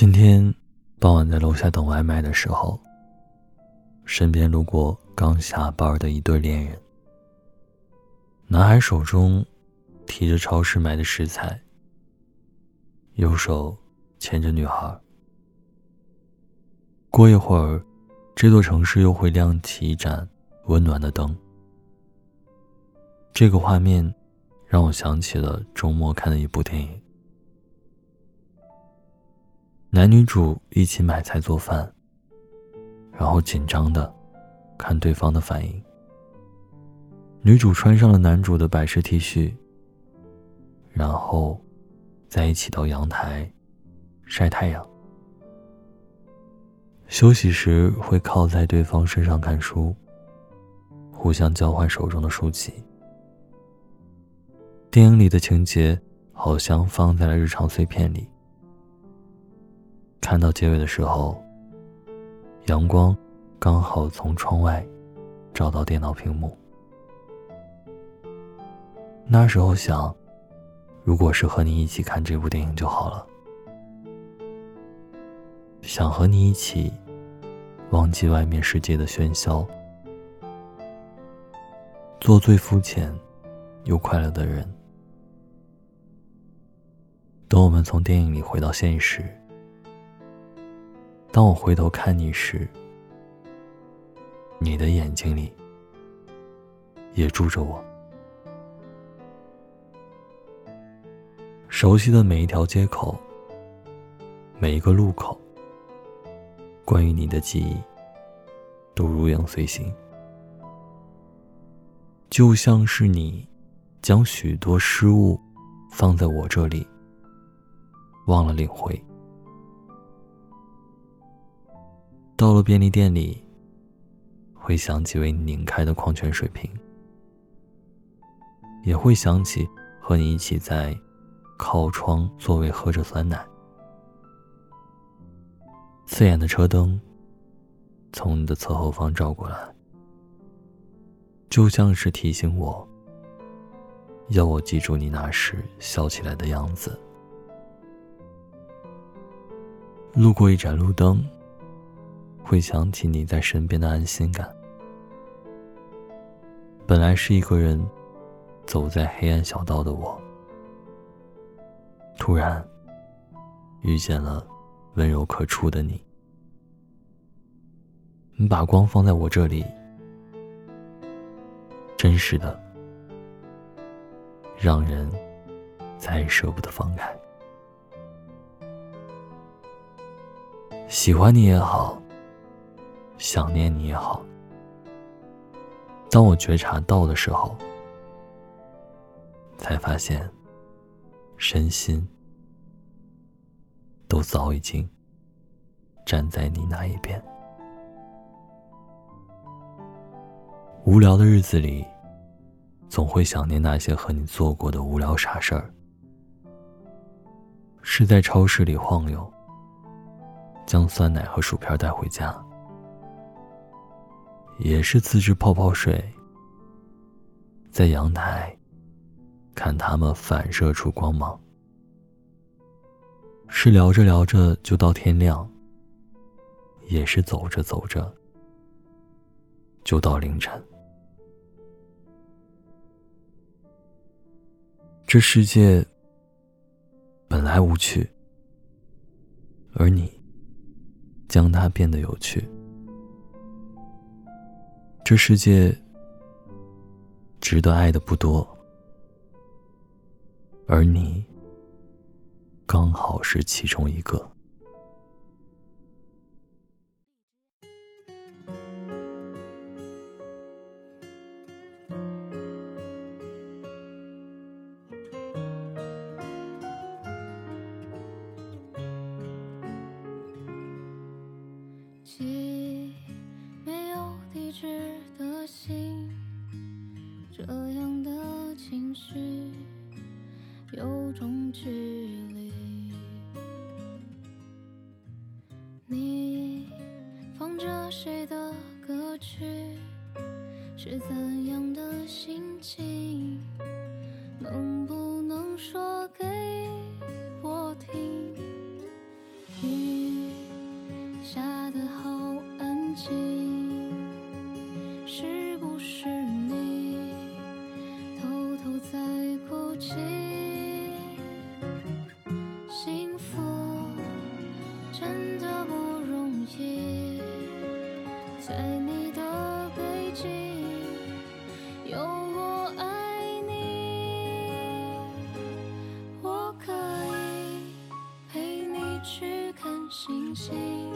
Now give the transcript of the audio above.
今天傍晚在楼下等外卖的时候，身边路过刚下班的一对恋人。男孩手中提着超市买的食材，右手牵着女孩。过一会儿，这座城市又会亮起一盏温暖的灯。这个画面让我想起了周末看的一部电影。男女主一起买菜做饭，然后紧张的看对方的反应。女主穿上了男主的百事 T 恤，然后在一起到阳台晒太阳。休息时会靠在对方身上看书，互相交换手中的书籍。电影里的情节好像放在了日常碎片里。看到结尾的时候，阳光刚好从窗外照到电脑屏幕。那时候想，如果是和你一起看这部电影就好了。想和你一起忘记外面世界的喧嚣，做最肤浅又快乐的人。等我们从电影里回到现实。当我回头看你时，你的眼睛里也住着我。熟悉的每一条街口，每一个路口，关于你的记忆都如影随形，就像是你将许多失误放在我这里，忘了领回。到了便利店里，会想起为你拧开的矿泉水瓶，也会想起和你一起在靠窗座位喝着酸奶。刺眼的车灯从你的侧后方照过来，就像是提醒我，要我记住你那时笑起来的样子。路过一盏路灯。会想起你在身边的安心感。本来是一个人走在黑暗小道的我，突然遇见了温柔可触的你。你把光放在我这里，真实的，让人再也舍不得放开。喜欢你也好。想念你也好。当我觉察到的时候，才发现，身心都早已经站在你那一边。无聊的日子里，总会想念那些和你做过的无聊傻事儿。是在超市里晃悠，将酸奶和薯片带回家。也是自制泡泡水，在阳台看它们反射出光芒。是聊着聊着就到天亮，也是走着走着就到凌晨。这世界本来无趣，而你将它变得有趣。这世界值得爱的不多，而你刚好是其中一个。种距离，你放着谁的歌曲？是怎样的心情？能不能说给去看星星，